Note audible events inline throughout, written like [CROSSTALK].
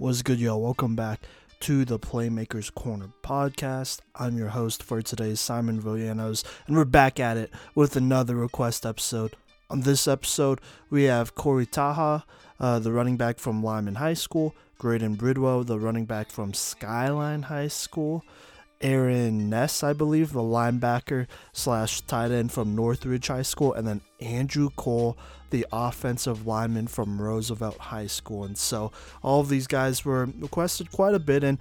What's good, y'all? Welcome back to the Playmakers Corner podcast. I'm your host for today, Simon Villanos, and we're back at it with another request episode. On this episode, we have Corey Taha, uh, the running back from Limon High School, Graydon Bridwell, the running back from Skyline High School, Aaron Ness, I believe, the linebacker slash tight end from Northridge High School, and then Andrew Cole, the offensive lineman from Roosevelt High School. And so all of these guys were requested quite a bit, and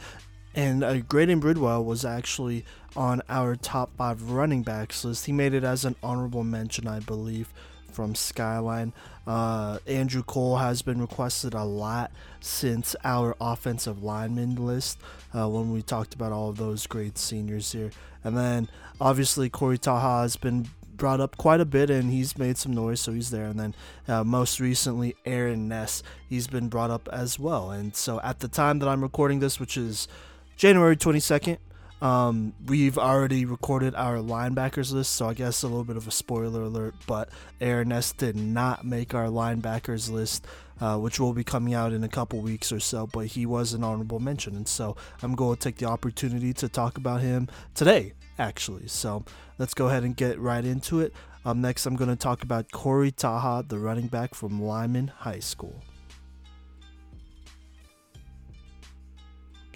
and uh, Graydon Bridwell was actually on our top five running backs list. He made it as an honorable mention, I believe, from Skyline. Uh, Andrew Cole has been requested a lot since our offensive lineman list uh, when we talked about all of those great seniors here. And then obviously Corey Taha has been brought up quite a bit and he's made some noise, so he's there. And then uh, most recently, Aaron Ness, he's been brought up as well. And so at the time that I'm recording this, which is January 22nd, um, we've already recorded our linebackers list, so I guess a little bit of a spoiler alert, but Aaron Ness did not make our linebackers list, uh, which will be coming out in a couple weeks or so, but he was an honorable mention, and so I'm going to take the opportunity to talk about him today, actually. So let's go ahead and get right into it. Um, next, I'm going to talk about Corey Taha, the running back from Limon High School.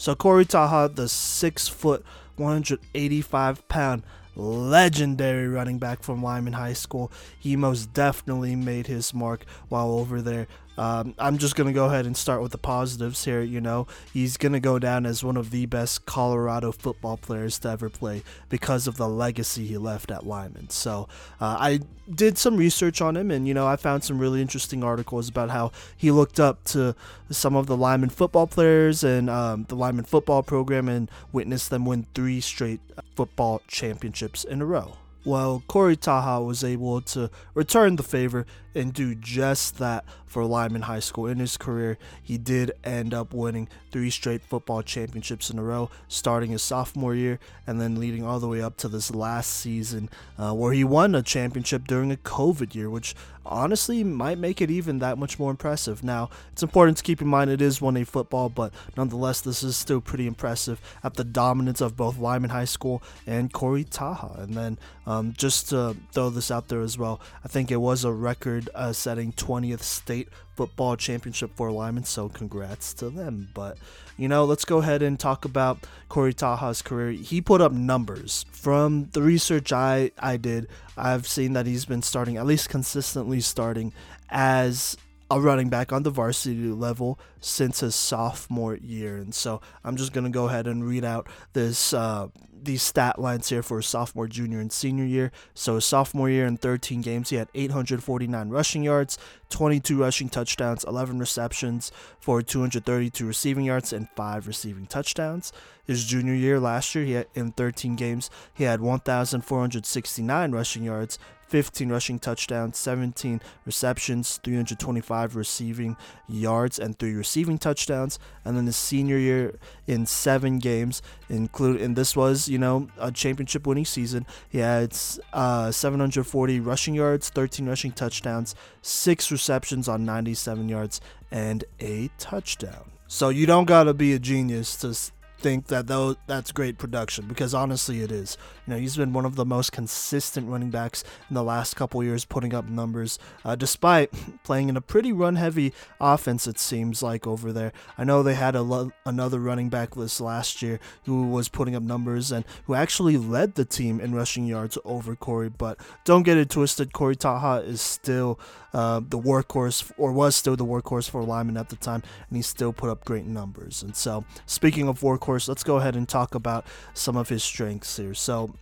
So Corey Taha, the six foot, 185 pound legendary running back from Limon High School, he most definitely made his mark while over there. Um, I'm just going to go ahead and start with the positives here. You know, he's going to go down as one of the best Colorado football players to ever play because of the legacy he left at Limon. So uh, I did some research on him, and, you know, I found some really interesting articles about how he looked up to some of the Limon football players and um, the Limon football program and witnessed them win three straight football championships in a row. Well, Corey Taha was able to return the favor and do just that for Limon High School. In his career, he did end up winning three straight football championships in a row, starting his sophomore year and then leading all the way up to this last season, uh, where he won a championship during a COVID year, which honestly might make it even that much more impressive. Now, it's important to keep in mind it is 1A football, but nonetheless, this is still pretty impressive at the dominance of both Limon High School and Corey Taha. And then, um, just to throw this out there as well, I think it was a record uh, setting 20th state football championship for Limon, so congrats to them. But, you know, let's go ahead and talk about Corey Taha's career. He put up numbers. From the research I, I did, I've seen that he's been starting, at least consistently starting, as a running back on the varsity level since his sophomore year. And so I'm just going to go ahead and read out this uh, these stat lines here for his sophomore, junior, and senior year. So his sophomore year in 13 games, he had 849 rushing yards, 22 rushing touchdowns, 11 receptions for 232 receiving yards, and five receiving touchdowns. His junior year last year, he had, in 13 games, he had 1,469 rushing yards, 15 rushing touchdowns, 17 receptions, 325 receiving yards, and three receiving touchdowns. And then his senior year in seven games, include and this was you know a championship winning season. He had uh, 740 rushing yards, 13 rushing touchdowns, six receptions on 97 yards, and a touchdown. So you don't gotta be a genius to think that though that's great production because honestly it is. You know, he's been one of the most consistent running backs in the last couple years, putting up numbers uh, despite [LAUGHS] playing in a pretty run-heavy offense. It seems like over there. I know they had a lo- another running back list last year who was putting up numbers and who actually led the team in rushing yards over Corey. But don't get it twisted. Corey Taha is still uh, the workhorse, or was still the workhorse for Limon at the time, and he still put up great numbers. And so, speaking of workhorse course, let's go ahead and talk about some of his strengths here. So,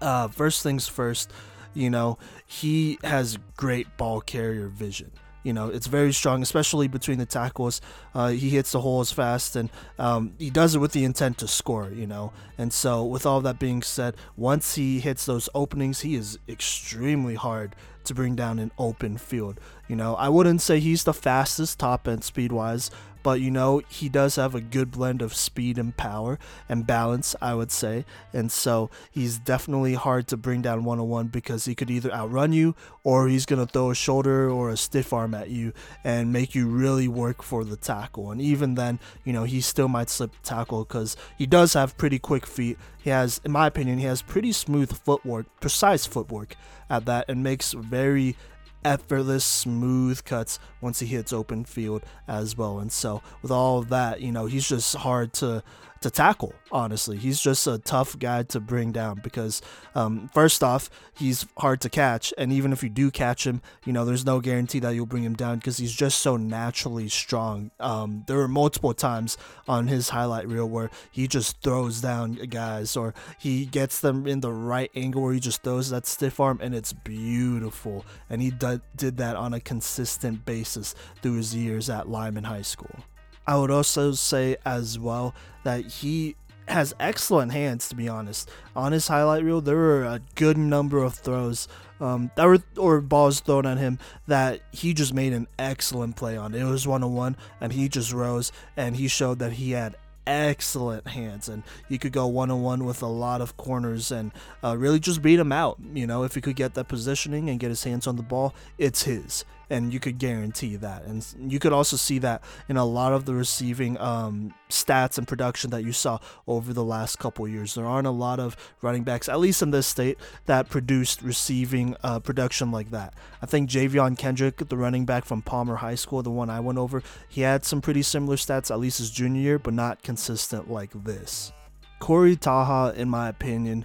uh, first things first, you know, he has great ball carrier vision. You know, it's very strong, especially between the tackles. Uh, he hits the holes fast, and um, he does it with the intent to score. You know, and so with all that being said, once he hits those openings, he is extremely hard to bring down an open field. You know, I wouldn't say he's the fastest top end speed wise, but you know, he does have a good blend of speed and power and balance, I would say. And so he's definitely hard to bring down one on one because he could either outrun you or he's going to throw a shoulder or a stiff arm at you and make you really work for the tackle. And even then, you know, he still might slip the tackle because he does have pretty quick feet. He has, in my opinion, he has pretty smooth footwork, precise footwork at that, and makes very effortless, smooth cuts once he hits open field as well. And so, with all of that, you know, he's just hard to to tackle. Honestly, he's just a tough guy to bring down because, um, first off, he's hard to catch, and even if you do catch him, you know there's no guarantee that you'll bring him down because he's just so naturally strong. Um, there were multiple times on his highlight reel where he just throws down guys, or he gets them in the right angle where he just throws that stiff arm, and it's beautiful. And he did, did that on a consistent basis through his years at Limon High School. I would also say as well that he has excellent hands to be honest. On his highlight reel, there were a good number of throws um, that were or balls thrown at him that he just made an excellent play on. It was one on one, and he just rose and he showed that he had excellent hands and he could go one on one with a lot of corners and uh, really just beat him out. You know, if he could get that positioning and get his hands on the ball, it's his and you could guarantee that. And you could also see that in a lot of the receiving um, stats and production that you saw over the last couple years. There aren't a lot of running backs, at least in this state, that produced receiving uh, production like that. I think Javion Kendrick, the running back from Palmer High School, the one I went over, he had some pretty similar stats, at least his junior year, but not consistent like this. Corey Taha, in my opinion,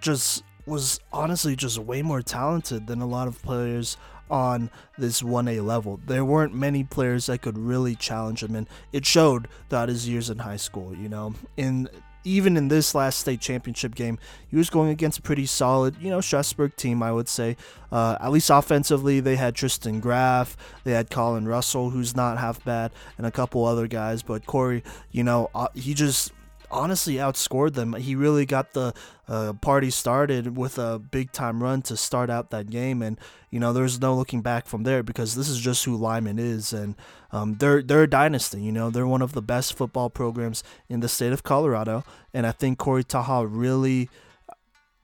just was honestly just way more talented than a lot of players on this 1A level. There weren't many players that could really challenge him, and it showed throughout his years in high school. You know, in even in this last state championship game, he was going against a pretty solid, you know, Strasburg team, I would say. Uh, at least offensively, they had Tristan Graff, they had Colin Russell, who's not half bad, and a couple other guys. But Corey, you know, uh, he just honestly outscored them. He really got the uh, party started with a big time run to start out that game, and you know there's no looking back from there because this is just who Limon is, and um, they're they're a dynasty. You know they're one of the best football programs in the state of Colorado, and I think Corey Taha really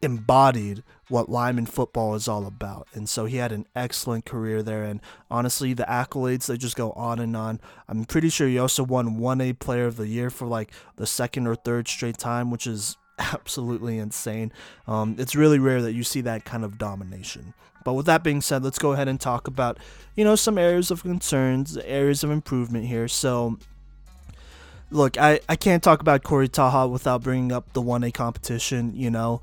embodied what Limon football is all about. And so he had an excellent career there. And honestly, the accolades, they just go on and on. I'm pretty sure he also won 1A Player of the Year for like the second or third straight time, which is [LAUGHS] absolutely insane. Um, it's really rare that you see that kind of domination. But with that being said, let's go ahead and talk about, you know, some areas of concerns, areas of improvement here. So, look, I, I can't talk about Corey Taha without bringing up the 1A competition, you know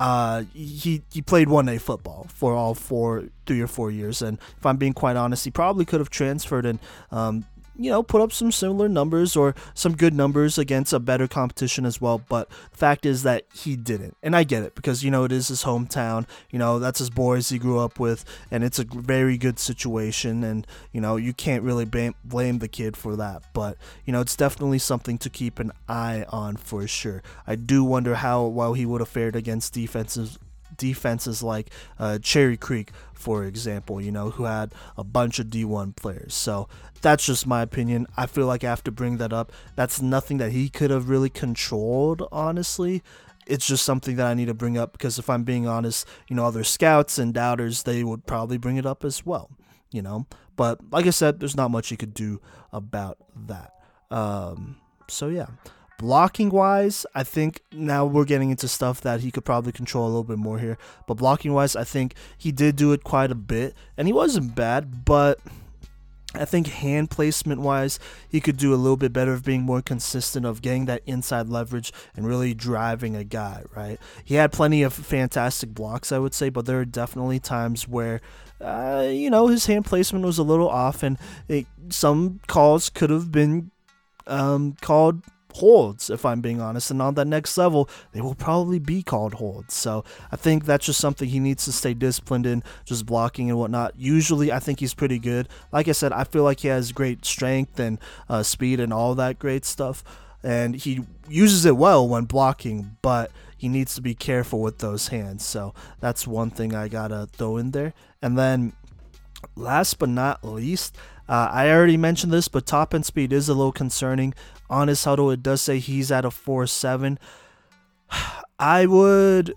uh, he he played one A football for all four, three or four years, and if I'm being quite honest, he probably could have transferred and um, you know, put up some similar numbers or some good numbers against a better competition as well. But the fact is that he didn't. And I get it because, you know, it is his hometown. You know, that's his boys he grew up with. And it's a very good situation. And, you know, you can't really blame the kid for that. But, you know, it's definitely something to keep an eye on for sure. I do wonder how well he would have fared against defenses defenses like uh, Cherry Creek, for example, you know, who had a bunch of D1 players. So that's just my opinion. I feel like I have to bring that up. That's nothing that he could have really controlled, honestly. It's just something that I need to bring up because if I'm being honest, you know, other scouts and doubters, they would probably bring it up as well, you know. But like I said, there's not much you could do about that. Um, so yeah. Blocking wise, I think now we're getting into stuff that he could probably control a little bit more here. But blocking wise, I think he did do it quite a bit, and he wasn't bad, but I think hand placement wise, he could do a little bit better of being more consistent of getting that inside leverage and really driving a guy, right? He had plenty of fantastic blocks, I would say, but there are definitely times where, uh, you know, his hand placement was a little off, and it, some calls could have been um, called holds, if I'm being honest. And on that next level, they will probably be called holds. So I think that's just something he needs to stay disciplined in, just blocking and whatnot. Usually, I think he's pretty good. Like I said, I feel like he has great strength and uh, speed and all that great stuff. And he uses it well when blocking, but he needs to be careful with those hands. So that's one thing I gotta throw in there. And then last but not least, Uh, I already mentioned this, but top end speed is a little concerning. On his Hudl, it does say he's at a 4 7. [SIGHS] I would.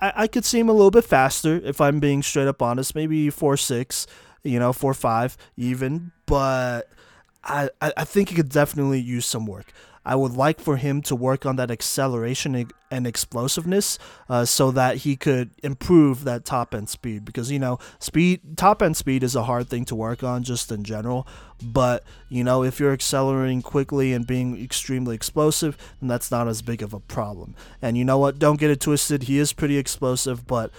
I, I could see him a little bit faster if I'm being straight up honest. Maybe 4 6, you know, 4 5 even. But I, I think he could definitely use some work. I would like for him to work on that acceleration and explosiveness uh, so that he could improve that top end speed. Because you know speed top end speed is a hard thing to work on just in general. But you know if you're accelerating quickly and being extremely explosive then that's not as big of a problem. And you know what? Don't get it twisted. He is pretty explosive but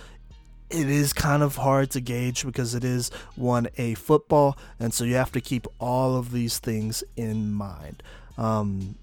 it is kind of hard to gauge because it is one a football and so you have to keep all of these things in mind. Um,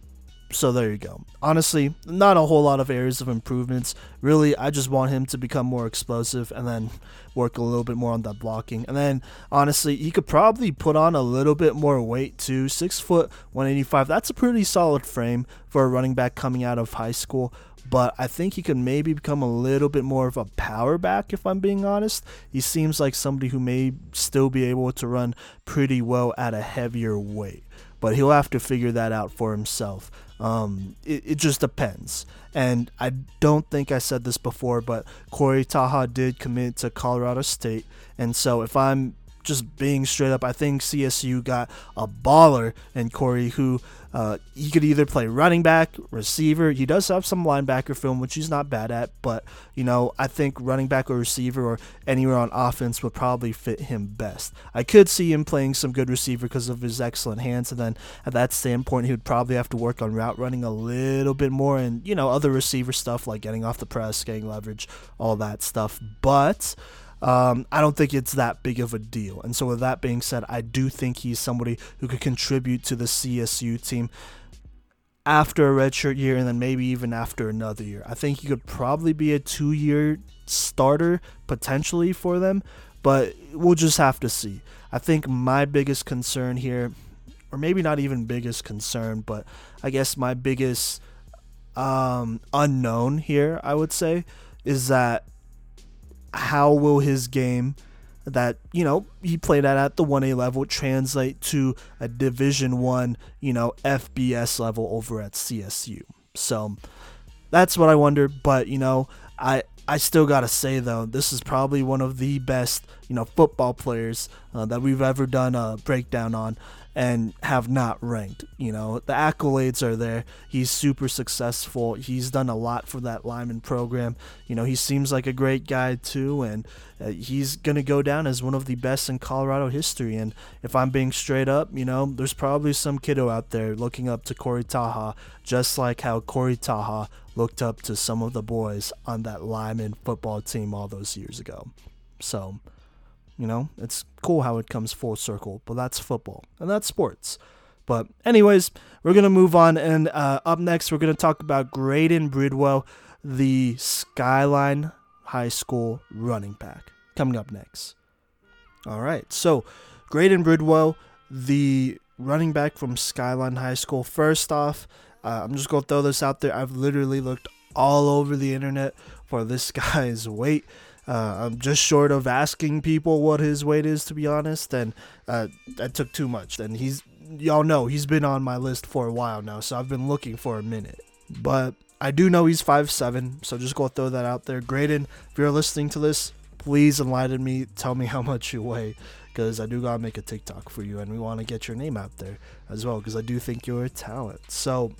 so there you go. Honestly, not a whole lot of areas of improvements. Really, I just want him to become more explosive and then work a little bit more on that blocking. And then honestly, he could probably put on a little bit more weight too. Six foot, 185. That's a pretty solid frame for a running back coming out of high school. But I think he could maybe become a little bit more of a power back, if I'm being honest. He seems like somebody who may still be able to run pretty well at a heavier weight but he'll have to figure that out for himself. Um, it, it just depends. And I don't think I said this before, but Corey Taha did commit to Colorado State. And so if I'm just being straight up, I think CSU got a baller in Corey who uh, he could either play running back, receiver. He does have some linebacker film, which he's not bad at, but you know I think running back or receiver or anywhere on offense would probably fit him best. I could see him playing some good receiver because of his excellent hands, and then at that standpoint, he would probably have to work on route running a little bit more, and you know other receiver stuff like getting off the press, getting leverage, all that stuff. But um, I don't think it's that big of a deal. And so, with that being said, I do think he's somebody who could contribute to the CSU team after a redshirt year and then maybe even after another year. I think he could probably be a two year starter potentially for them, but we'll just have to see. I think my biggest concern here, or maybe not even biggest concern, but I guess my biggest um, unknown here, I would say, is that how will his game that you know he played at at the 1A level translate to a Division 1, you know, FBS level over at CSU. So that's what I wonder, but you know, I I still got to say though, this is probably one of the best, you know, football players uh, that we've ever done a breakdown on and have not ranked. You know, the accolades are there. He's super successful. He's done a lot for that Limon program. You know, he seems like a great guy too, and uh, he's going to go down as one of the best in Colorado history. And if I'm being straight up, you know, there's probably some kiddo out there looking up to Corey Taha, just like how Corey Taha looked up to some of the boys on that Limon football team all those years ago. So, you know, it's cool how it comes full circle, but that's football and that's sports. But, anyways, we're going to move on. And uh, up next, we're going to talk about Graydon Bridwell, the Skyline High School running back. Coming up next. All right. So, Graydon Bridwell, the running back from Skyline High School. First off, uh, I'm just going to throw this out there. I've literally looked all over the internet for this [LAUGHS] guy's weight. Uh, I'm just short of asking people what his weight is, to be honest, and uh, that took too much. And he's, y'all know, he's been on my list for a while now, so I've been looking for a minute. But I do know he's five seven, so just go throw that out there. Graydon, if you're listening to this, please enlighten me. Tell me [LAUGHS] how much you weigh, because I do gotta make a TikTok for you, and we want to get your name out there as well, because I do think you're a talent. So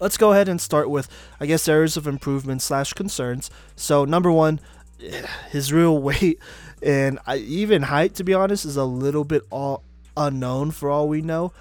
let's go ahead and start with, I guess, areas of improvement slash concerns. So number one, [SIGHS] his real weight and I, even height, to be honest, is a little bit all unknown for all we know.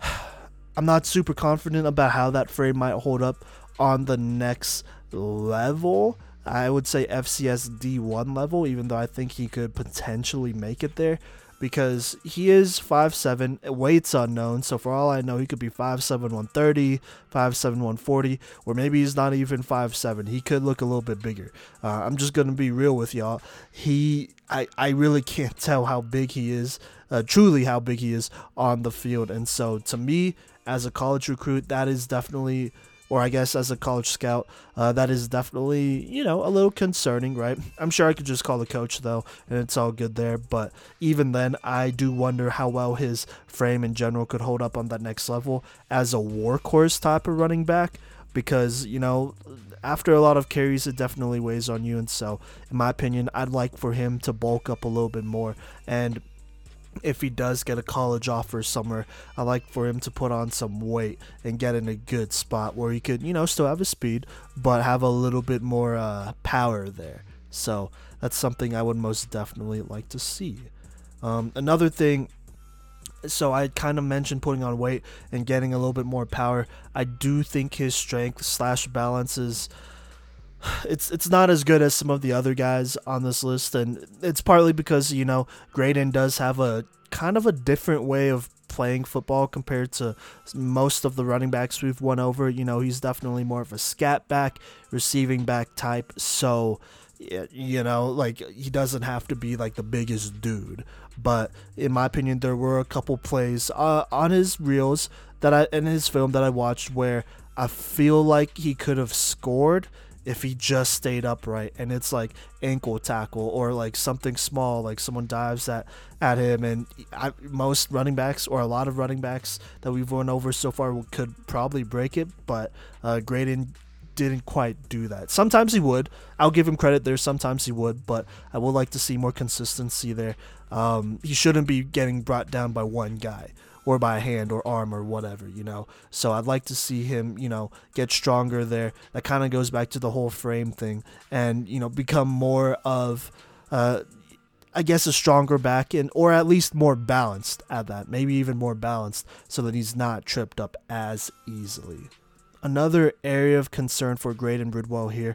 [SIGHS] I'm not super confident about how that frame might hold up on the next level. I would say FCS D1 level, even though I think he could potentially make it there because he is 5'7, weight's unknown. So for all I know, he could be 5'7, 130, 5'7, 140, or maybe he's not even 5'7. He could look a little bit bigger. Uh, I'm just going to be real with y'all. He, I, I really can't [LAUGHS] tell how big he is, uh, truly how big he is on the field. And so to me, as a college recruit, that is definitely or I guess as a college scout, uh, that is definitely, you know, a little concerning, right? I'm sure I could just call the coach, though, and it's all good there. But even then, I do wonder how well his frame in general could hold up on that next level as a workhorse type of running back because, you know, after a lot of carries, it definitely weighs on you. And so, in my opinion, I'd like for him to bulk up a little bit more. And if he does get a college offer somewhere, I like for him to put on some weight and get in a good spot where he could, you know, still have his speed, but have a little bit more uh, power there. So that's something I would most definitely like to see. Um, another thing, so I kind of mentioned putting on weight and getting a little bit more power. I do think his strength slash balance is it's it's not as good as some of the other guys on this list, and it's partly because you know Graydon does have a kind of a different way of playing football compared to most of the running backs we've won over. You know, he's definitely more of a scat back, receiving back type. So, you know, like he doesn't have to be like the biggest dude. But in my opinion, there were a couple plays uh, on his reels that I in his film that I watched where I feel like he could have scored if he just stayed upright and it's like ankle tackle or like something small like someone dives at at him. And I, most running backs or a lot of running backs that we've run over so far could probably break it but uh, Graydon didn't quite do that. Sometimes he would. I'll give him credit there. Sometimes he would but I would like to see more consistency there. Um, he shouldn't be getting brought down by one guy or by hand or arm or whatever, you know. So I'd like to see him, you know, get stronger there. That kind of goes back to the whole frame thing and, you know, become more of, uh, I guess, a stronger back end or at least more balanced at that. Maybe even more balanced so that he's not tripped up as easily. Another area of concern for Graydon Bridwell here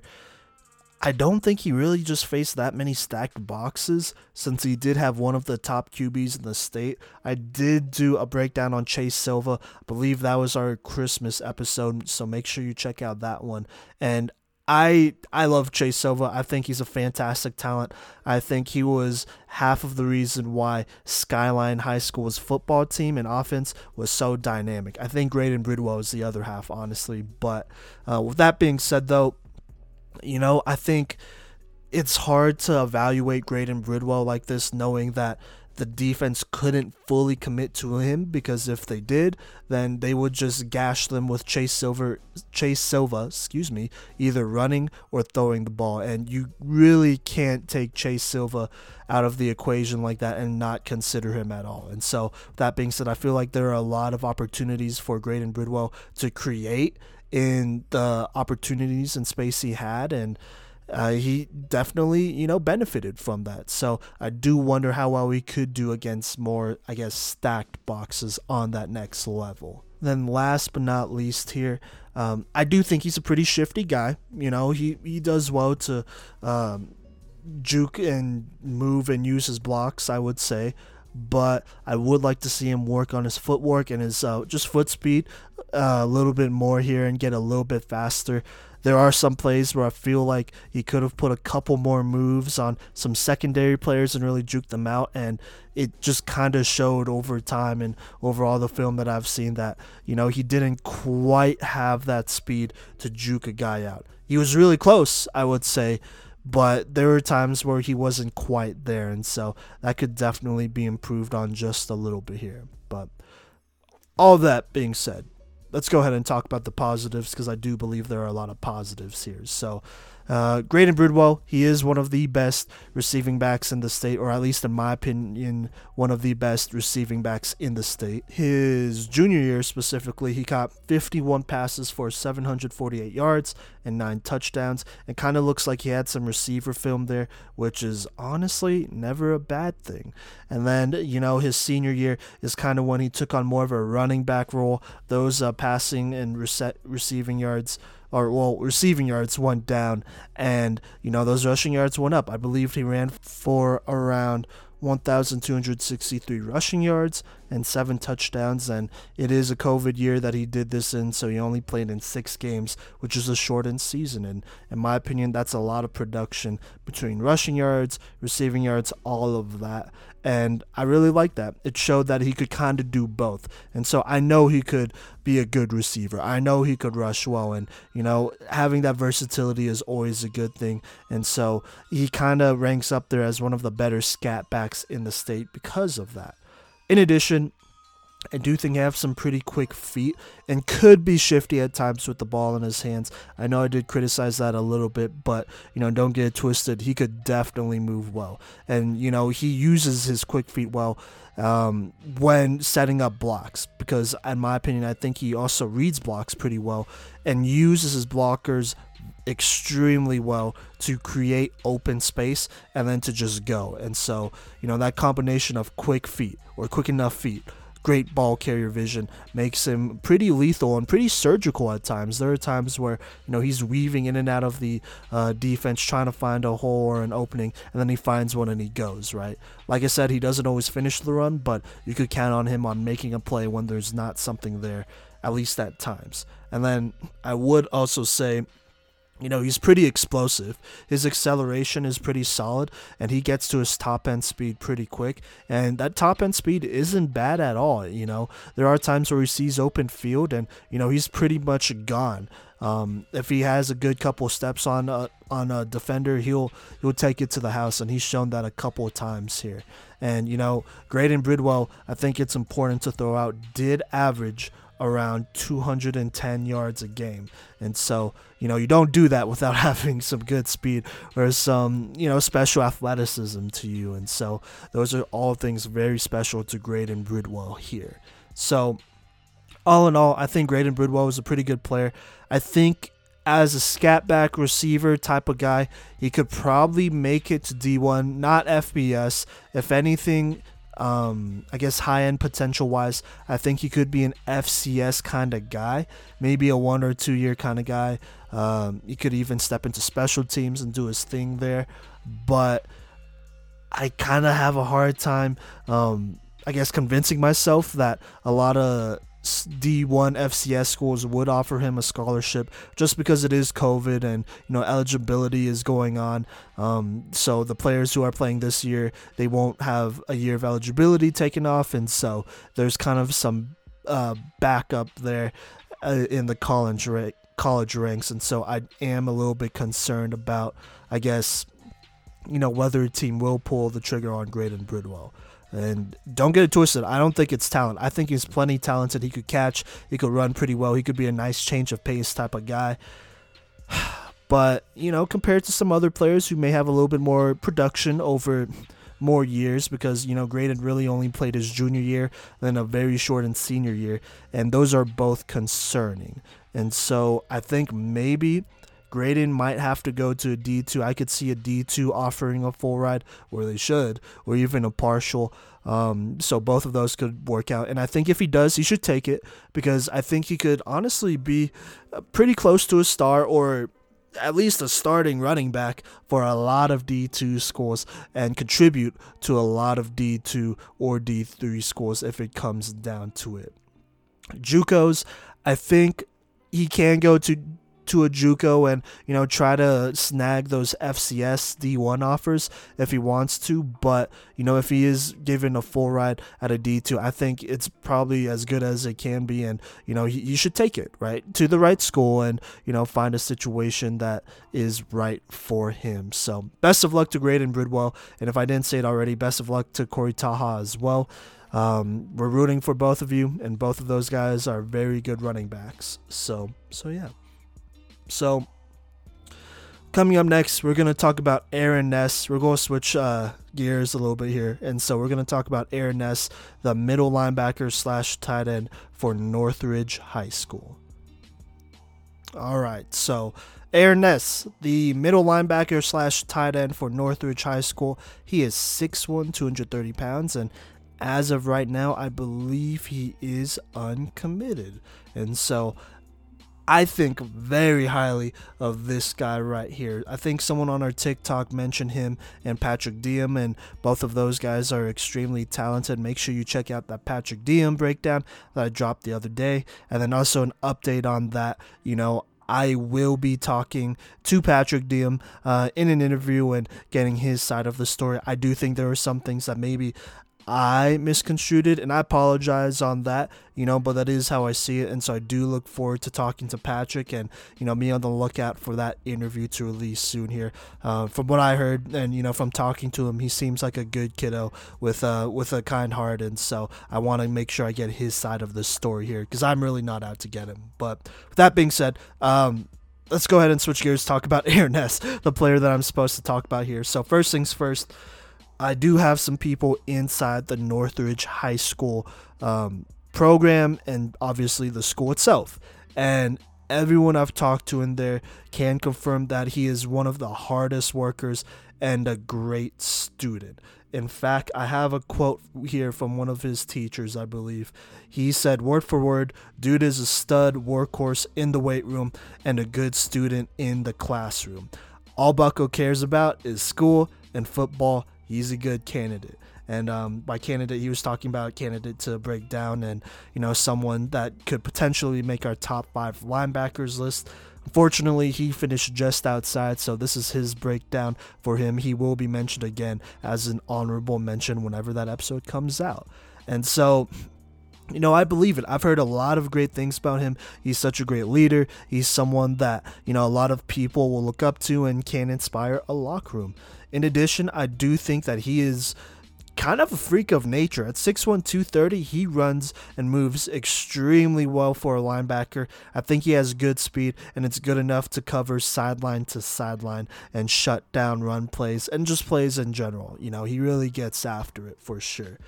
I don't think he really just faced that many stacked boxes since he did have one of the top QBs in the state. I did do a breakdown on Chase Silva. I believe that was our Christmas episode, so make sure you check out that one. And I I love Chase Silva. I think he's a fantastic talent. I think he was half of the reason why Skyline High School's football team and offense was so dynamic. I think Graydon Bridwell is the other half, honestly. But uh, with that being said, though, you know, I think it's hard to evaluate Graydon Bridwell like this, knowing that the defense couldn't fully commit to him because if they did, then they would just gash them with Chase Silver, Chase Silva, excuse me, either running or throwing the ball, and you really can't take Chase Silva out of the equation like that and not consider him at all. And so, that being said, I feel like there are a lot of opportunities for Graydon Bridwell to create in the opportunities and space he had and uh, he definitely you know benefited from that. So i do wonder how well he could do against more i guess stacked boxes on that next level. Then last but not least here um, i do think he's a pretty shifty guy. You know he, he does well to um, juke and move and use his blocks i would say. But I would like to see him work on his footwork and his uh, just foot speed uh, a little bit more here and get a little bit faster. There are some plays where I feel like he could have put a couple more moves on some secondary players and really juked them out, and it just kind of showed over time and over all the film that I've seen that you know he didn't quite have that speed to juke a guy out. He was really close, I would say, but there were times where he wasn't quite there, and so that could definitely be improved on just a little bit here. But all that being said, let's go ahead and talk about the positives because I do believe there are a lot of positives here. So, uh, Graydon Bridwell, he is one of the best receiving backs in the state, or at least in my opinion, one of the best receiving backs in the state. His junior year specifically, he caught 51 passes for 748 yards and nine touchdowns. It kind of looks like he had some receiver film there, which is honestly never a bad thing. And then, you know, his senior year is kind of when he took on more of a running back role. Those uh, passing and rece- receiving yards or well, receiving yards went down, and you know those rushing yards went up. I believe he ran for around 1,263 rushing yards and seven touchdowns. And it is a COVID year that he did this in, so he only played in six games, which is a shortened season. And in my opinion, that's a lot of production between rushing yards, receiving yards, all of that. And I really like that. It showed that he could kind of do both. And so I know he could be a good receiver. I know he could rush well. And, you know, having that versatility is always a good thing. And so he kind of ranks up there as one of the better scat backs in the state because of that. In addition, I do think he has some pretty quick feet and could be shifty at times with the ball in his hands. I know I did criticize that a little bit, but you know, don't get it twisted. He could definitely move well, and you know, he uses his quick feet well um, when setting up blocks because, in my opinion, I think he also reads blocks pretty well and uses his blockers extremely well to create open space and then to just go. And so, you know, that combination of quick feet or quick enough feet great ball carrier vision makes him pretty lethal and pretty surgical at times. There are times where you know he's weaving in and out of the uh, defense trying to find a hole or an opening, and then he finds one and he goes right. Like I said, he doesn't always finish the run, but you could count on him on making a play when there's not something there, at least at times. And then I would also say you know, he's pretty explosive. His acceleration is pretty solid, and he gets to his top end speed pretty quick. And that top end speed isn't bad at all. You know, there are times where he sees open field, and you know he's pretty much gone. Um, if he has a good couple steps on a, on a defender, he'll he'll take it to the house, and he's shown that a couple of times here. And you know, Graydon Bridwell, I think it's important to throw out, did average around 210 yards a game. And so, you know, you don't do that without [LAUGHS] having some good speed or some, you know, special athleticism to you. And so, those are all things very special to Graydon Bridwell here. So, all in all, I think Graydon Bridwell was a pretty good player. I think as a scat back receiver type of guy, he could probably make it to D1, not FBS. If anything, um, I guess high end potential wise, I think he could be an FCS kind of guy, maybe a one or two year kind of guy. Um, he could even step into special teams and do his thing there, but I kind of have a hard time, um, I guess, convincing myself that a lot of D1 FCS schools would offer him a scholarship just because it is COVID and you know eligibility is going on. Um, so the players who are playing this year they won't have a year of eligibility taken off, and so there's kind of some uh, backup there uh, in the college ra- college ranks, and so I am a little bit concerned about I guess you know whether a team will pull the trigger on Graydon Bridwell. And don't get it twisted. I don't think it's talent. I think he's plenty talented. He could catch. He could run pretty well. He could be a nice change of pace type of guy. [SIGHS] But, you know, compared to some other players who may have a little bit more production over more years because, you know, Graydon really only played his junior year, then a very short and senior year. And those are both concerning. And so I think maybe Graydon might have to go to a D2. I could see a D2 offering a full ride, or they should, or even a partial. Um, so both of those could work out. And I think if he does, he should take it because I think he could honestly be uh, pretty close to a star or at least a starting running back for a lot of D2 schools and contribute to a lot of D2 or D3 schools if it comes down to it. Jucos, I think he can go to to a JUCO and you know try to snag those FCS D1 offers if he wants to. But you know if he is given a full ride at a D2, I think it's probably as good as it can be, and you know you should take it right to the right school and you know find a situation that is right for him. So best of luck to Graydon Bridwell, and if I didn't say it already, best of luck to Corey Taha as well. Um, we're rooting for both of you, and both of those guys are very good running backs. So, so yeah. So, coming up next, we're going to talk about Aaron Ness. We're to switch uh, gears a little bit here. And so, we're going to talk about Aaron Ness, the middle linebacker slash tight end for Northridge High School. All right. So, Aaron Ness, the middle linebacker slash tight end for Northridge High School. He is 6'1, 230 pounds. And as of right now, I believe he is uncommitted. And so, I think very highly of this guy right here. I think someone on our TikTok mentioned him and Patrick Diem, and both of those guys are extremely talented. Make sure you check out that Patrick Diem breakdown that I dropped the other day, and then also an update on that. You know, I will be talking to Patrick Diem uh, in an interview and getting his side of the story. I do think there are some things that maybe I misconstrued it, and I apologize on that, you know, but that is how I see it. And so I do look forward to talking to Patrick and, you know, me on the lookout for that interview to release soon here. Uh, from what I heard, and, you know, from talking to him, he seems like a good kiddo with, uh, with a kind heart. And so I want to make sure I get his side of the story here because I'm really not out to get him. But with that being said, um, let's go ahead and switch gears, talk about [LAUGHS] Aaron the player that I'm supposed to talk about here. So, first things first. I do have some people inside the Northridge High School um, program and obviously the school itself. And everyone I've talked to in there can confirm that he is one of the hardest workers and a great student. In fact, I have a quote here from one of his teachers, I believe. He said, word for word, dude is a stud workhorse in the weight room and a good student in the classroom. All Bucko cares about is school and football he's a good candidate. And um, by candidate, he was talking about candidate to break down and, you know, someone that could potentially make our top five linebackers list. Unfortunately, he finished just outside, so this is his breakdown for him. He will be mentioned again as an honorable mention whenever that episode comes out. And so, you know, I believe it. I've heard a lot of great things about him. He's such a great leader. He's someone that, you know, a lot of people will look up to and can inspire a locker room. In addition, I do think that he is kind of a freak of nature. At 6'1, 230, he runs and moves extremely well for a linebacker. I think he has good speed, and it's good enough to cover sideline to sideline and shut down run plays and just plays in general. You know, he really gets after it for sure.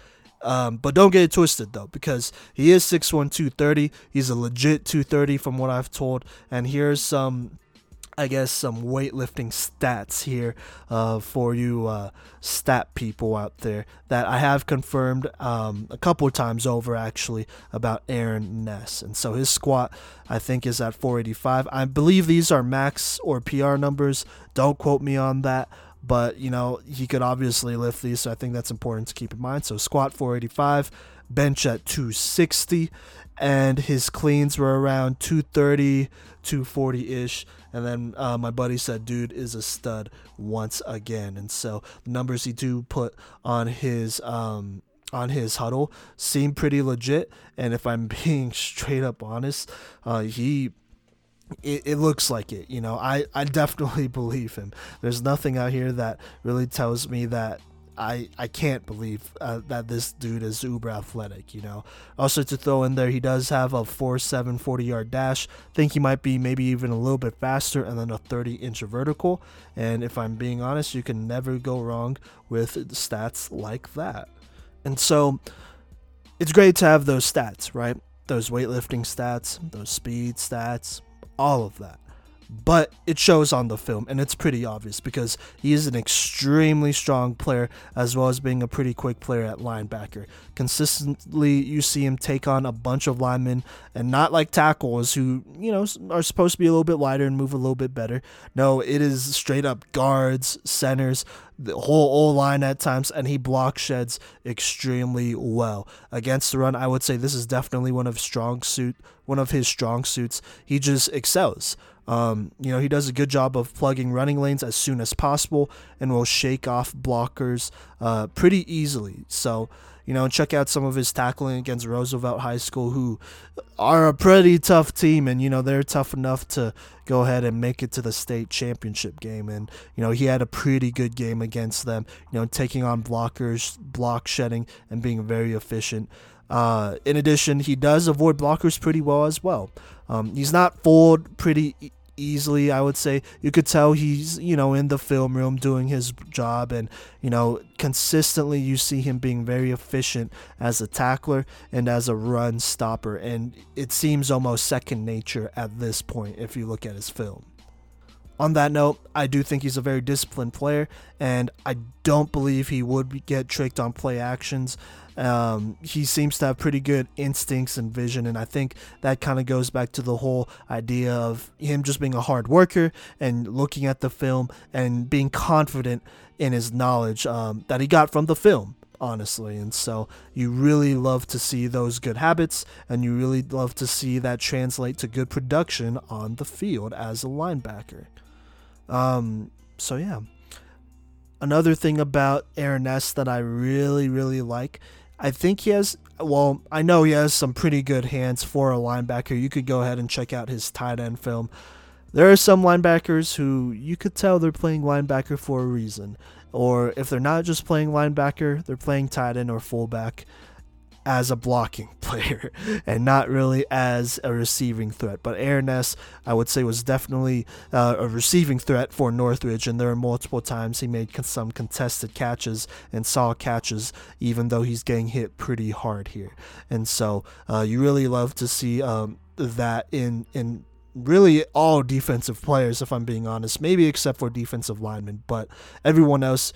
Um, but don't get it twisted though, because he is 6'1, 230. He's a legit 230 from what I've told. And here's some I guess some weightlifting stats here uh, for you uh, stat people out there that I have confirmed um, a couple of times over actually about Aaron Ness. And so his squat, I think, is at 485. I believe these are max or PR numbers. Don't quote me on that. But, you know, he could obviously lift these, so I think that's important to keep in mind. So squat 485, bench at 260, and his cleans were around 230, 240 ish. And then uh, my buddy said, dude is a stud once again. And so the numbers he do put on his um, on his Hudl seem pretty legit. And if I'm [LAUGHS] being straight up honest, uh, he it, it, looks like it. You know, I, I definitely [LAUGHS] believe him. There's nothing out here that really tells me that I I can't believe uh, that this dude is uber athletic. You know. Also to throw in there, he does have a 4.7 40 yard dash. Think he might be maybe even a little bit faster, and then a 30 inch vertical. And if I'm being honest, you can never go wrong with stats like that. And so, it's great to have those stats, right? Those weightlifting stats, those speed stats, all of that but it shows on the film and it's pretty obvious because he is an extremely strong player as well as being a pretty quick player at linebacker. Consistently, you see him take on a bunch of linemen and not like tackles who, you know, are supposed to be a little bit lighter and move a little bit better. No, it is straight up guards, centers, the whole O line at times, and he block sheds extremely well against the run. I would say this is definitely one of strong suit, one of his strong suits. He just excels. Um, you know, he does a good job of plugging running lanes as soon as possible and will shake off blockers uh, pretty easily. So, you know, check out some of his tackling against Roosevelt High School, who are a pretty tough team, and you know they're tough enough to go ahead and make it to the state championship game. And you know he had a pretty good game against them. You know, taking on blockers, block shedding, and being very efficient. Uh, in addition, he does avoid blockers pretty well as well. Um, he's not fooled pretty easily, I would say. You could tell he's, you know, in the film room doing his job, and, you know, consistently you see him being very efficient as a tackler and as a run stopper. And it seems almost second nature at this point if you look at his film. on that note, I do think he's a very disciplined player, and I don't believe he would get tricked on play actions. Um, he seems to have pretty good instincts and vision, and I think that kind of goes back to the whole idea of him just being a hard worker and looking at the film and being confident in his knowledge um, that he got from the film honestly. And so you really love to see those good habits and you really love to see that translate to good production on the field as a linebacker. Um, so yeah. Another thing about Aaron Ness that I really, really like, I think he has, well, I know he has some pretty good hands for a linebacker. You could go ahead and check out his tight end film. There are some linebackers who you could tell they're playing linebacker for a reason. Or if they're not just playing linebacker, they're playing tight end or fullback as a blocking [LAUGHS] player and not really as a receiving threat. But Aaron Ness, I would say, was definitely uh, a receiving threat for Northridge, and there are multiple times he made some contested catches and saw catches, even though he's getting hit pretty hard here. And so uh, you really love to see um, that in in really all defensive players, if I'm being honest, maybe except for defensive linemen, but everyone else,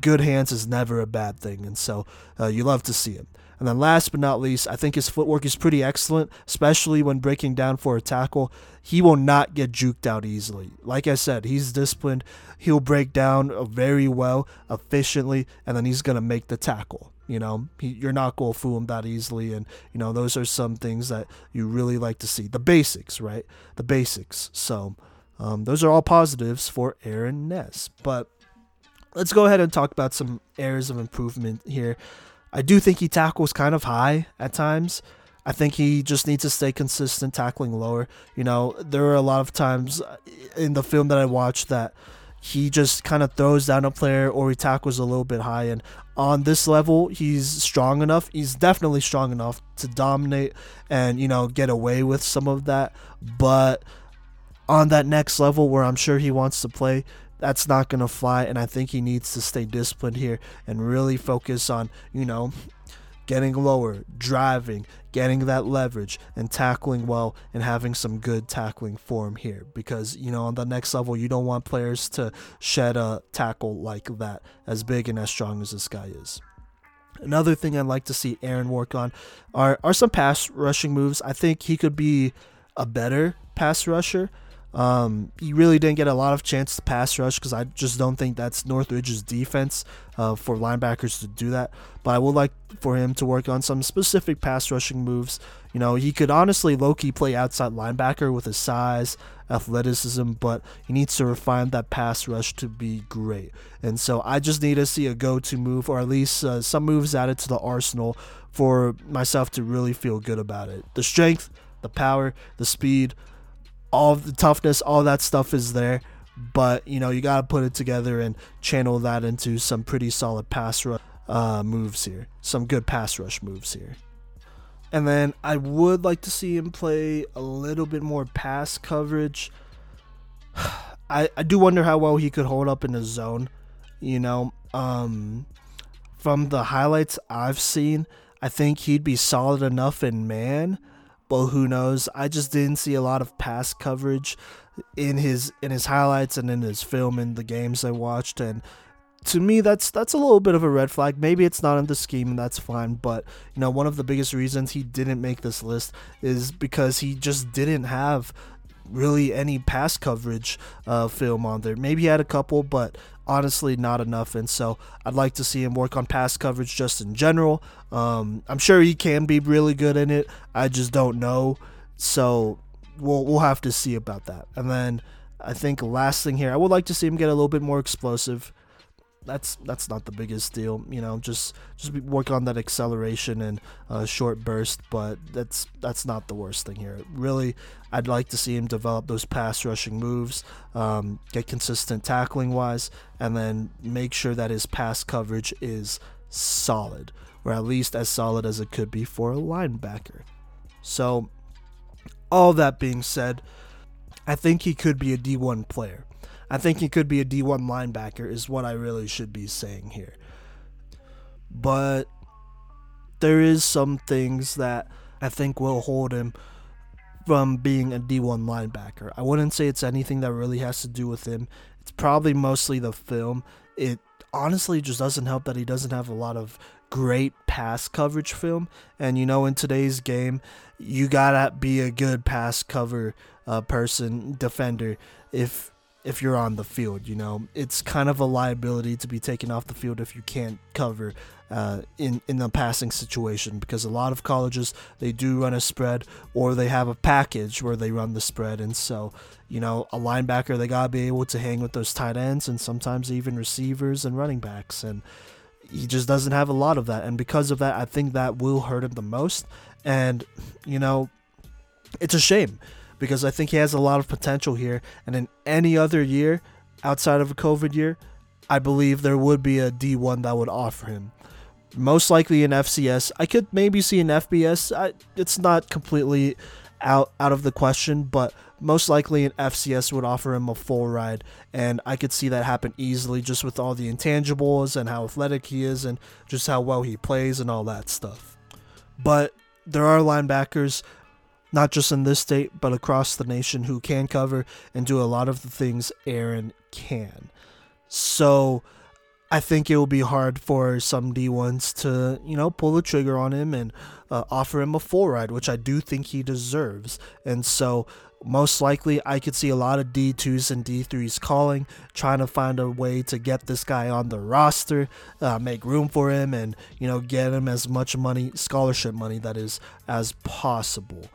good hands is never a bad thing, and so uh, you love to see it. And then last but not least, I think his footwork is pretty excellent, especially when breaking down for a tackle. He will not get juked out easily. Like I said, he's disciplined. He'll break down very well, efficiently, and then he's going to make the tackle. You know, he, you're not going to fool him that easily. And, you know, those are some things that you really like to see. The basics, right? The basics. So, um, those are all positives for Aaron Ness. But let's go ahead and talk about some areas of improvement here. I do think he tackles kind of high at times. I think he just needs to stay consistent tackling lower. You know, there are a lot of times in the film that I watched that he just kind of throws down a player or he tackles a little bit high. And on this level, he's strong enough. He's definitely strong enough to dominate and, you know, get away with some of that. But on that next level where I'm sure he wants to play, that's not going to fly. And I think he needs to stay disciplined here and really focus on, you know, getting lower, driving, getting that leverage, and tackling well and having some good tackling form here. Because, you know, on the next level, you don't want players to shed a tackle like that, as big and as strong as this guy is. Another thing I'd like to see Aaron work on are, are some pass rushing moves. I think he could be a better pass rusher. Um, he really didn't get a lot of chance to pass rush because I just don't think that's Northridge's defense uh, for linebackers to do that. But I would like for him to work on some specific pass rushing moves. You know, he could honestly low key play outside linebacker with his size, athleticism, but he needs to refine that pass rush to be great. And so I just need to see a go to move or at least uh, some moves added to the arsenal for myself to really feel good about it. The strength, the power, the speed, all the toughness, all that stuff is there. But you know, you got to put it together and channel that into some pretty solid pass rush uh, moves here, some good pass rush moves here. And then I would like to see him play a little bit more pass coverage. [SIGHS] I, I do wonder how well he could hold up in the zone. You know, um, from the highlights I've seen, I think he'd be solid enough in man but who knows? I just didn't see a lot of pass coverage in his in his highlights and in his film in the games I watched and to me that's that's a little bit of a red flag. Maybe it's not in the scheme and that's fine, but you know, one of the biggest reasons he didn't make this list is because he just didn't have really any pass coverage uh, film on there. Maybe he had a couple, but honestly not enough. And so I'd like to see him work on pass coverage just in general. Um, I'm sure he can be really good in it. I just don't know. So we'll we'll have to see about that. And then I think last thing here, I would like to see him get a little bit more explosive that's that's not the biggest deal. You know, just just work on that acceleration and uh, short burst, but that's that's not the worst thing here. Really, I'd like to see him develop those pass rushing moves, um, get consistent tackling wise, and then make sure that his pass coverage is solid, or at least as solid as it could be for a linebacker. So, all that being said, I think he could be a D1 player. I think he could be a D1 linebacker, is what I really should be saying here. But there is some things that I think will hold him from being a D1 linebacker. I wouldn't say it's anything that really has to do with him. It's probably mostly the film. It honestly just doesn't help that he doesn't have a lot of great pass coverage film. And you know, in today's game, you gotta be a good pass cover uh, person, defender, if if you're on the field. You know, it's kind of a liability to be taken off the field if you can't cover uh, in in the passing situation because a lot of colleges they do run a spread or they have a package where they run the spread, and so you know a linebacker they gotta be able to hang with those tight ends and sometimes even receivers and running backs and. He just doesn't have a lot of that, and because of that, I think that will hurt him the most. And you know, it's a shame because I think he has a lot of potential here. And in any other year outside of a COVID year, I believe there would be a D1 that would offer him. Most likely an FCS. I could maybe see an FBS. I, it's not completely out out of the question, but most likely an FCS would offer him a full ride, and I could see that happen easily just with all the intangibles and how athletic he is and just how well he plays and all that stuff. But there are linebackers not just in this state, but across the nation, who can cover and do a lot of the things Aaron can. So I think it will be hard for some D1s to, you know, pull the trigger on him and uh, offer him a full ride, which I do think he deserves. And so most likely I could see a lot of D2s and D3s calling, trying to find a way to get this guy on the roster, uh, make room for him, and, you know, get him as much money, scholarship money that is, as possible.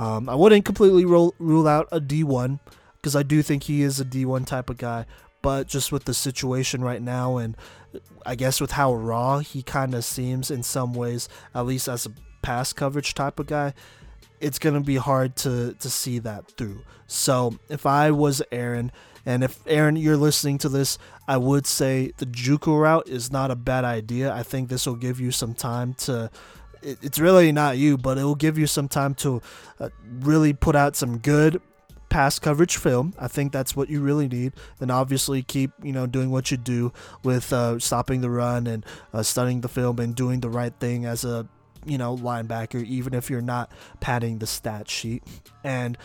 Um, I wouldn't completely rule, rule out a D1 because I do think he is a D1 type of guy, but just with the situation right now and I guess with how raw he kind of seems in some ways, at least as a pass coverage type of guy, it's going to be hard to to see that through. So, if I was Aaron and if Aaron you're listening to this, I would say the JUCO route is not a bad idea. I think this will give you some time to it, it's really not you, but it will give you some time to uh, really put out some good pass coverage film. I think that's what you really need. Then obviously keep you know doing what you do with uh, stopping the run and uh, studying the film and doing the right thing as a you know linebacker, even if you're not padding the stat sheet. And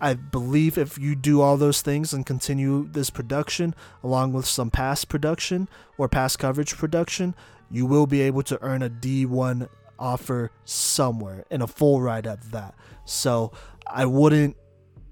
I believe if you do all those things and continue this production along with some pass production or pass coverage production, you will be able to earn a D1 offer somewhere and a full ride at that. So I wouldn't,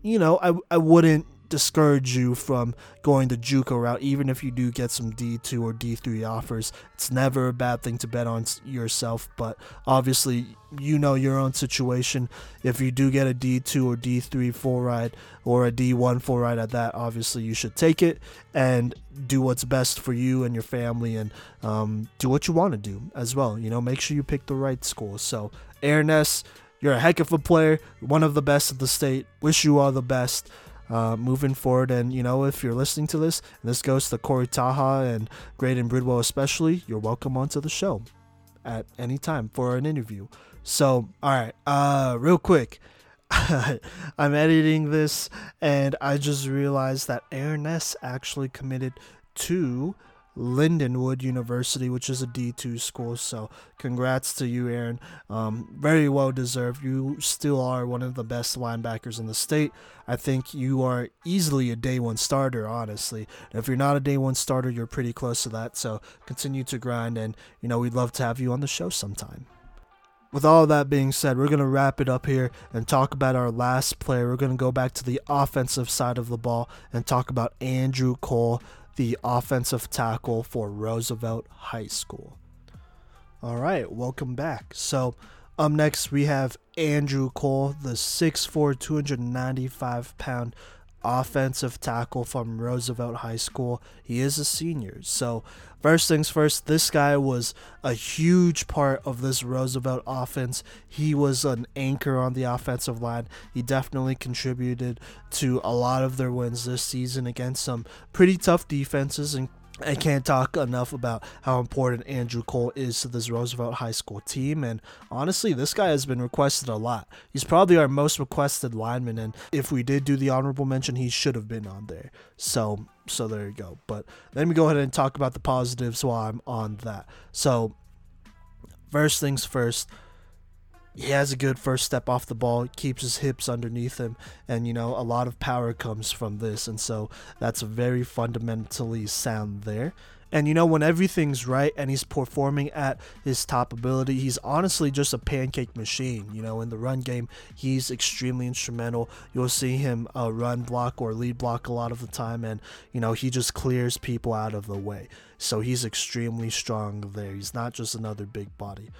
you know, I, I wouldn't discourage you from going the JUCO route, even if you do get some D2 or D3 offers. It's never a bad thing to bet on yourself, but obviously, you know your own situation. If you do get a D2 or D3 full ride or a D1 full ride at that, obviously you should take it and do what's best for you and your family and um, do what you want to do as well. You know, make sure you pick the right school. So, Aaron Ness, you're a heck of a player, one of the best of the state. Wish you all the best uh, moving forward. And you know, if you're listening to this, this goes to Corey Taha and Graydon Bridwell especially, you're welcome onto the show at any time for an interview. So, all right, uh, real quick. [LAUGHS] I'm editing this and I just realized that Aaron actually committed to Lindenwood University, which is a D2 school. So, congrats to you, Aaron. Um, very well deserved. You still are one of the best linebackers in the state. I think you are easily a day one starter, honestly. If you're not a day one starter, you're pretty close to that. So, continue to grind, and you know, we'd love to have you on the show sometime. With all that being said, we're going to wrap it up here and talk about our last player. We're going to go back to the offensive side of the ball and talk about Andrew Cole the offensive tackle for Roosevelt High School. All right, welcome back. So, up next, we have Andrew Cole, the 6'4, 295 pound offensive tackle from Roosevelt High School. He is a senior. So, first things first, this guy was a huge part of this Roosevelt offense. He was an anchor on the offensive line. He definitely contributed to a lot of their wins this season against some pretty tough defenses, and I can't talk enough about how important Andrew Cole is to this Roosevelt High School team. And honestly, this guy has been requested a lot. He's probably our most requested lineman. And if we did do the honorable mention, he should have been on there. So, so there you go. But let me go ahead and talk about the positives while I'm on that. So, first things first, he has a good first step off the ball, keeps his hips underneath him, and you know, a lot of power comes from this, and so that's very fundamentally sound there. And you know, when everything's right and he's performing at his top ability, he's honestly just a pancake machine. You know, in the run game, he's extremely instrumental. You'll see him uh, run block or lead block a lot of the time, and you know, he just clears people out of the way. So he's extremely strong there. He's not just another big body.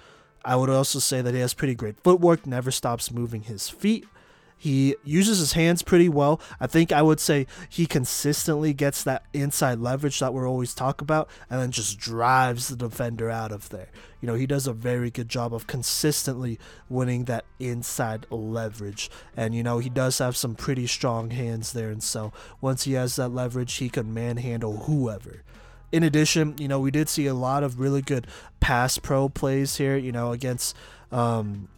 I would also say that he has pretty great footwork, never stops moving his feet. He uses his hands pretty well. I think I would say he consistently gets that inside leverage that we're always talk about and then just drives the defender out of there. You know, he does a very good job of consistently winning that inside leverage. And you know, he does have some pretty strong hands there and so once he has that leverage, he can manhandle whoever in addition, you know, we did see a lot of really good pass pro plays here, you know, against um,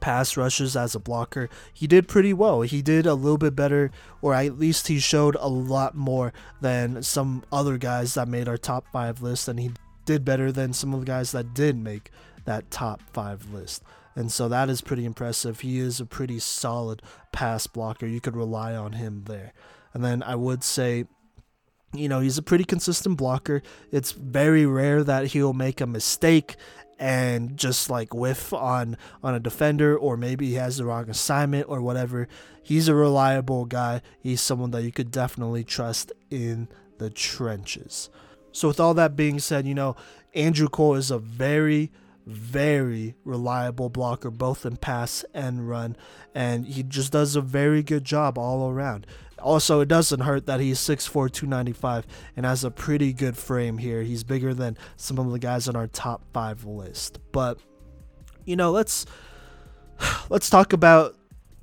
pass rushes as a blocker. He did pretty well. He did a little bit better, or at least he showed a lot more than some other guys that made our top five list, and he did better than some of the guys that did make that top five list. And so that is pretty impressive. He is a pretty solid pass blocker. You could rely on him there. And then I would say you know, he's a pretty consistent blocker. It's very rare that he'll make a mistake and just like whiff on on a defender or maybe he has the wrong assignment or whatever. He's a reliable guy. He's someone that you could definitely trust in the trenches. So with all that being said, you know, Andrew Cole is a very very reliable blocker both in pass and run and he just does a very good job all around. Also, it doesn't hurt that he's 6'4", 295 and has a pretty good frame here. He's bigger than some of the guys on our top five list. But you know, let's [SIGHS] let's talk about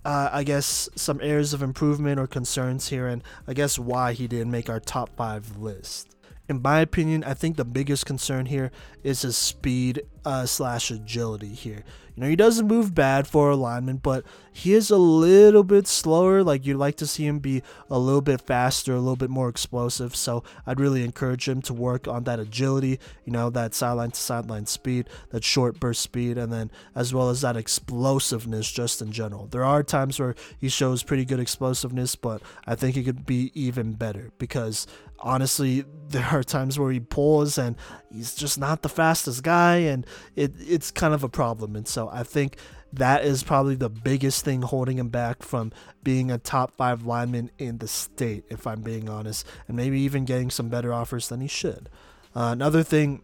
uh, I guess some areas of improvement or concerns here, and I guess why he didn't make our top five list. In my opinion, I think the biggest concern here is his speed uh, slash agility here. You know, he doesn't move bad for alignment, but he is a little bit slower. Like you'd like to see him be a little bit faster, a little bit more explosive. So I'd really encourage him to work on that agility, you know, that sideline to sideline speed, that short burst speed, and then as well as that explosiveness just in general. There are times where he shows pretty good explosiveness, but I think he could be even better because honestly, [LAUGHS] there are times where he pulls and he's just not the fastest guy, and it, it's kind of a problem. And so I think that is probably the biggest thing holding him back from being a top five lineman in the state, if I'm being honest, and maybe even getting some better offers than he should. Uh, another thing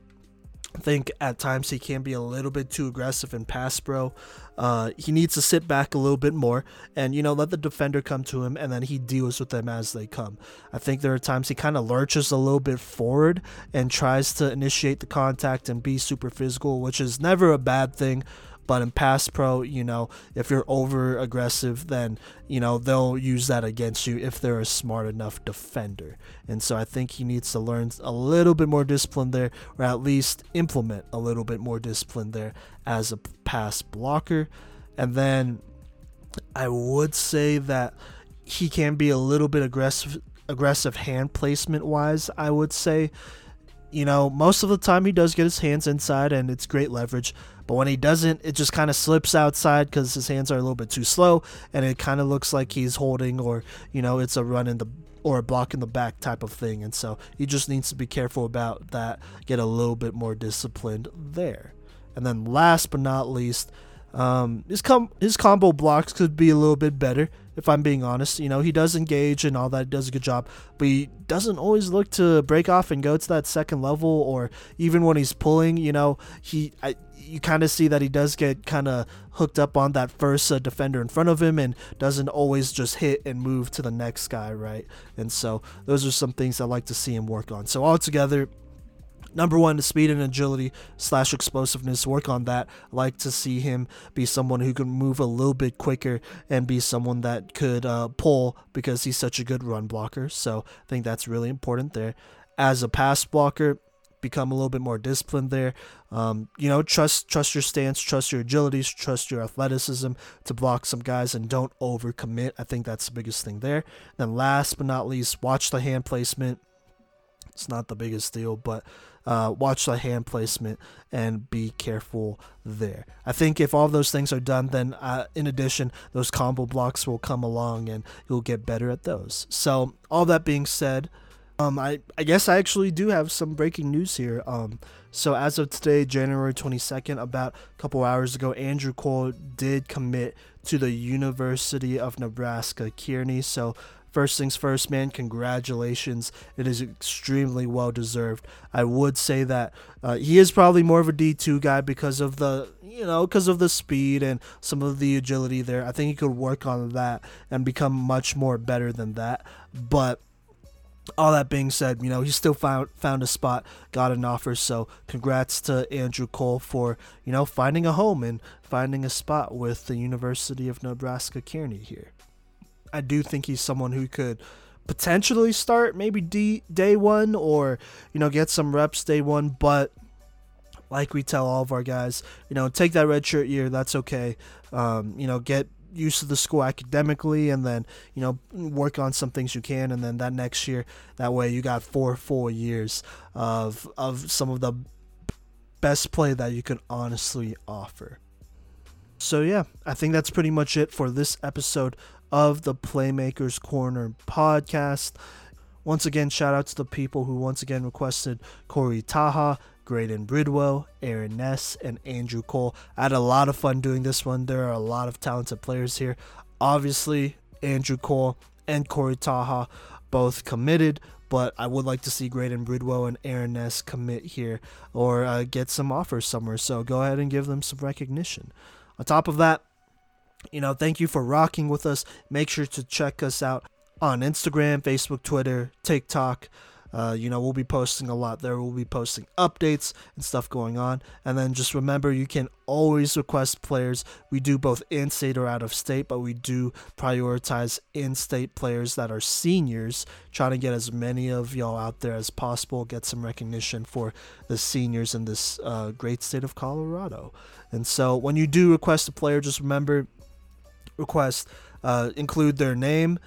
I think at times he can be a little bit too aggressive in pass pro. Uh, he needs to sit back a little bit more and, you know, let the defender come to him and then he deals with them as they come. I think there are times he kind of lurches a little bit forward and tries to initiate the contact and be super physical, which is never a bad thing. But in pass pro, you know, if you're over aggressive, then, you know, they'll use that against you if they're a smart enough defender. And so I think he needs to learn a little bit more discipline there, or at least implement a little bit more discipline there as a pass blocker. And then I would say that he can be a little bit aggressive aggressive hand placement wise, I would say. You know, most of the time he does get his hands inside and it's great leverage, but when he doesn't, it just kind of slips outside because his hands are a little bit too slow, and it kind of looks like he's holding or you know it's a run in the or a block in the back type of thing. And so he just needs to be careful about that, get a little bit more disciplined there. And then last but not least, um, his com- his combo blocks could be a little bit better if I'm being honest. You know, he does engage and all that, does a good job, but he doesn't always look to break off and go to that second level, or even when he's pulling, you know, he I, you kind of see that he does get kind of hooked up on that first uh, defender in front of him and doesn't always just hit and move to the next guy, right? And so those are some things I like to see him work on. So altogether, Number one, the speed and agility slash explosiveness. Work on that. I like to see him be someone who can move a little bit quicker and be someone that could uh, pull because he's such a good run blocker. So I think that's really important there. As a pass blocker, become a little bit more disciplined there. Um, you know, trust trust your stance, trust your agility, trust your athleticism to block some guys, and don't overcommit. I think that's the biggest thing there. Then last but not least, watch the hand placement It's not the biggest deal, but uh, watch the hand placement and be careful there. I think if all those things are done, then uh, in addition, those combo blocks will come along and you'll get better at those. So, all that being said, um, I, I guess I actually do have some breaking news here. Um, so as of today, January 22nd, about a couple hours ago, Andrew Cole did commit to the University of Nebraska Kearney. So first things first, man, congratulations. It is extremely well deserved. I would say that uh, he is probably more of a D2 guy because of the, you know, because of the speed and some of the agility there. I think he could work on that and become much more better than that. But all that being said, you know, he still found found a spot, got an offer. So congrats to Andrew Cole for, you know, finding a home and finding a spot with the University of Nebraska Kearney here. I do think he's someone who could potentially start maybe D, day one or, you know, get some reps day one, but like we tell all of our guys, you know, take that red shirt year, that's okay. Um, you know, get used to the school academically and then you know work on some things you can and then that next year that way you got four full years of of some of the best play that you can honestly offer so yeah i think that's pretty much it for this episode of the playmakers corner podcast once again shout out to the people who once again requested corey taha Graydon Bridwell, Aaron Ness, and Andrew Cole. I had a lot of fun doing this one. There are a lot of talented players here. Obviously, Andrew Cole and Corey Taha both committed, but I would like to see Graydon Bridwell and Aaron Ness commit here or uh, get some offers somewhere. So go ahead and give them some recognition. On top of that, you know, thank you for rocking with us. Make sure to check us out on Instagram, Facebook, Twitter, TikTok. Uh, you know, we'll be posting a lot there. We'll be posting updates and stuff going on. And then just remember, you can always request players. We do both in state or out of state, but we do prioritize in state players that are seniors, trying to get as many of y'all out there as possible, get some recognition for the seniors in this uh, great state of Colorado. And so when you do request a player, just remember request uh, include their name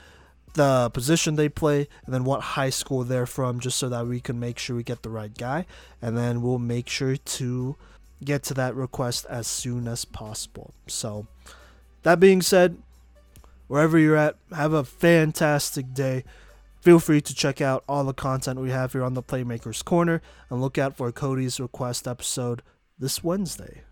the position they play, and then what high school they're from, just so that we can make sure we get the right guy. And then we'll make sure to get to that request as soon as possible. So, that being said, wherever you're at, have a fantastic day. Feel free to check out all the content we have here on the Playmakers Corner and look out for Cody's request episode this Wednesday.